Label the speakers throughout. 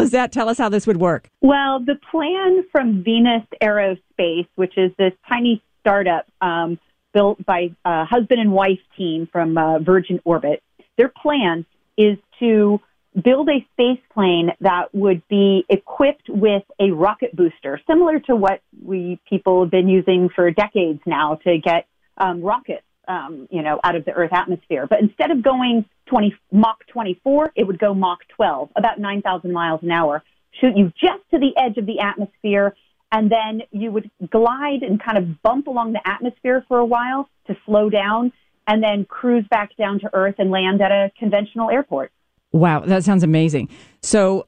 Speaker 1: Lizette, tell us how this would work.
Speaker 2: Well, the plan from Venus Aerospace, which is this tiny startup um, built by a husband and wife team from uh, Virgin Orbit, their plan is to build a space plane that would be equipped with a rocket booster, similar to what we people have been using for decades now to get um, rockets, um, you know, out of the Earth atmosphere. But instead of going 20, Mach 24, it would go Mach 12, about 9,000 miles an hour, shoot you just to the edge of the atmosphere, and then you would glide and kind of bump along the atmosphere for a while to slow down, and then cruise back down to Earth and land at a conventional airport.
Speaker 1: Wow, that sounds amazing. So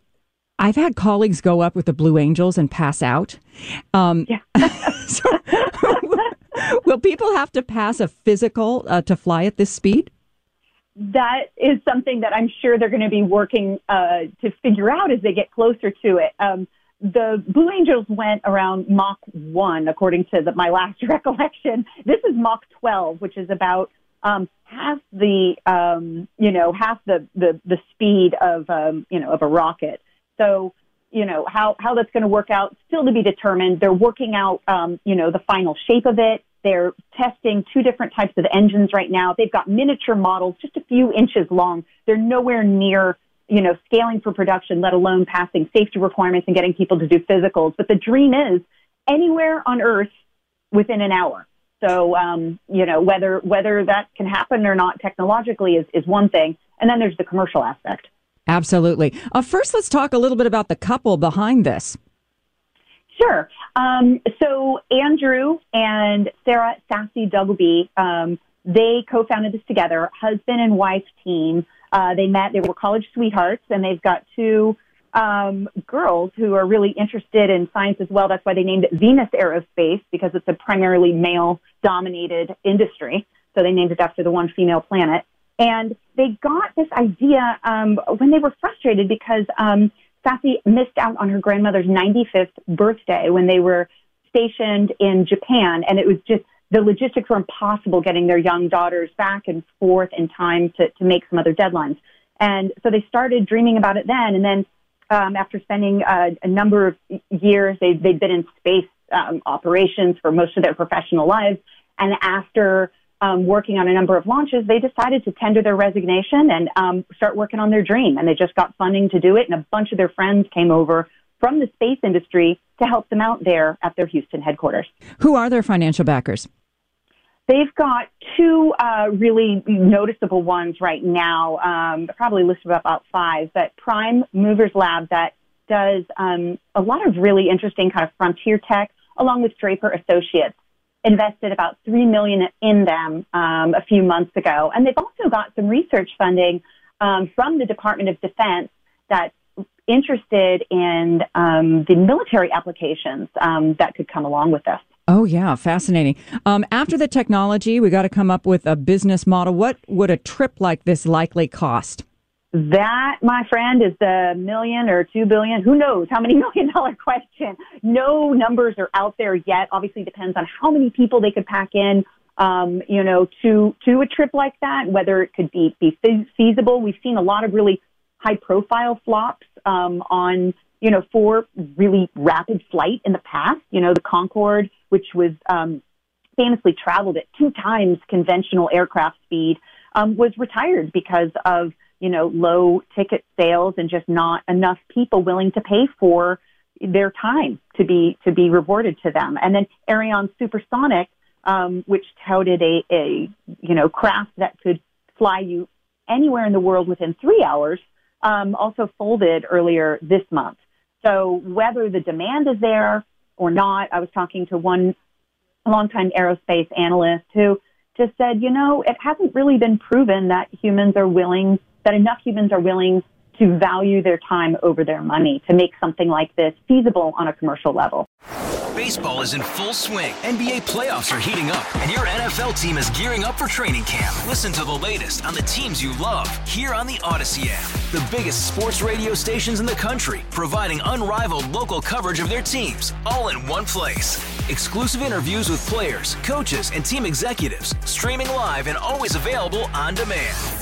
Speaker 1: I've had colleagues go up with the Blue Angels and pass out. Um,
Speaker 2: Yeah.
Speaker 1: so, will people have to pass a physical uh, to fly at this speed?
Speaker 2: that is something that I'm sure they're going to be working uh, to figure out as they get closer to it. Um, the Blue Angels went around Mach 1, according to the, my last recollection. This is Mach 12, which is about um, half the, um, you know, half the, the, the speed of, um, you know, of a rocket. So, you know, how, how that's going to work out, still to be determined. They're working out, um, you know, the final shape of it. They're testing two different types of engines right now. They've got miniature models, just a few inches long. They're nowhere near, you know, scaling for production, let alone passing safety requirements and getting people to do physicals. But the dream is anywhere on Earth within an hour. So, um, you know, whether whether that can happen or not technologically is, is one thing. And then there's the commercial aspect.
Speaker 1: Absolutely. Uh, first, let's talk a little bit about the couple behind this.
Speaker 2: Sure. Um, so Andrew and Sarah Sassie Duggleby, um, they co-founded this together, husband and wife team. Uh, they met, they were college sweethearts, and they've got two um, girls who are really interested in science as well. That's why they named it Venus Aerospace because it's a primarily male-dominated industry. So they named it after the one female planet. And they got this idea um, when they were frustrated because um, Sassie missed out on her grandmother's 95th birthday when they were stationed in Japan, and it was just the logistics were impossible getting their young daughters back and forth in time to, to make some other deadlines. And so they started dreaming about it then, and then um, after spending uh, a number of years, they, they'd been in space um, operations for most of their professional lives, and after um, working on a number of launches, they decided to tender their resignation and um, start working on their dream. And they just got funding to do it. And a bunch of their friends came over from the space industry to help them out there at their Houston headquarters.
Speaker 1: Who are their financial backers?
Speaker 2: They've got two uh, really noticeable ones right now, um, probably listed about five, but Prime Movers Lab that does um, a lot of really interesting kind of frontier tech, along with Draper Associates invested about three million in them um, a few months ago, and they've also got some research funding um, from the Department of Defense that's interested in um, the military applications um, that could come along with this.
Speaker 1: Oh yeah, fascinating. Um, after the technology, we got to come up with a business model. What would a trip like this likely cost?
Speaker 2: That, my friend, is the million or two billion. Who knows? How many million dollar question? No numbers are out there yet. Obviously, depends on how many people they could pack in. Um, you know, to to a trip like that, whether it could be be feasible. We've seen a lot of really high profile flops um, on you know for really rapid flight in the past. You know, the Concorde, which was um, famously traveled at two times conventional aircraft speed, um, was retired because of you know, low ticket sales and just not enough people willing to pay for their time to be to be rewarded to them. And then Aerion Supersonic, um, which touted a, a you know craft that could fly you anywhere in the world within three hours, um, also folded earlier this month. So whether the demand is there or not, I was talking to one longtime aerospace analyst who just said, you know, it hasn't really been proven that humans are willing that enough humans are willing to value their time over their money to make something like this feasible on a commercial level.
Speaker 3: Baseball is in full swing. NBA playoffs are heating up, and your NFL team is gearing up for training camp. Listen to the latest on the teams you love here on the Odyssey app. The biggest sports radio stations in the country, providing unrivaled local coverage of their teams, all in one place. Exclusive interviews with players, coaches, and team executives, streaming live and always available on demand.